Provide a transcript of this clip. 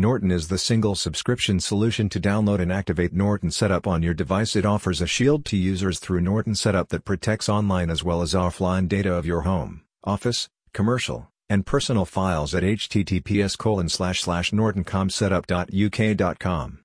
Norton is the single subscription solution to download and activate Norton Setup on your device. It offers a shield to users through Norton Setup that protects online as well as offline data of your home, office, commercial, and personal files at https://nortoncomsetup.uk.com.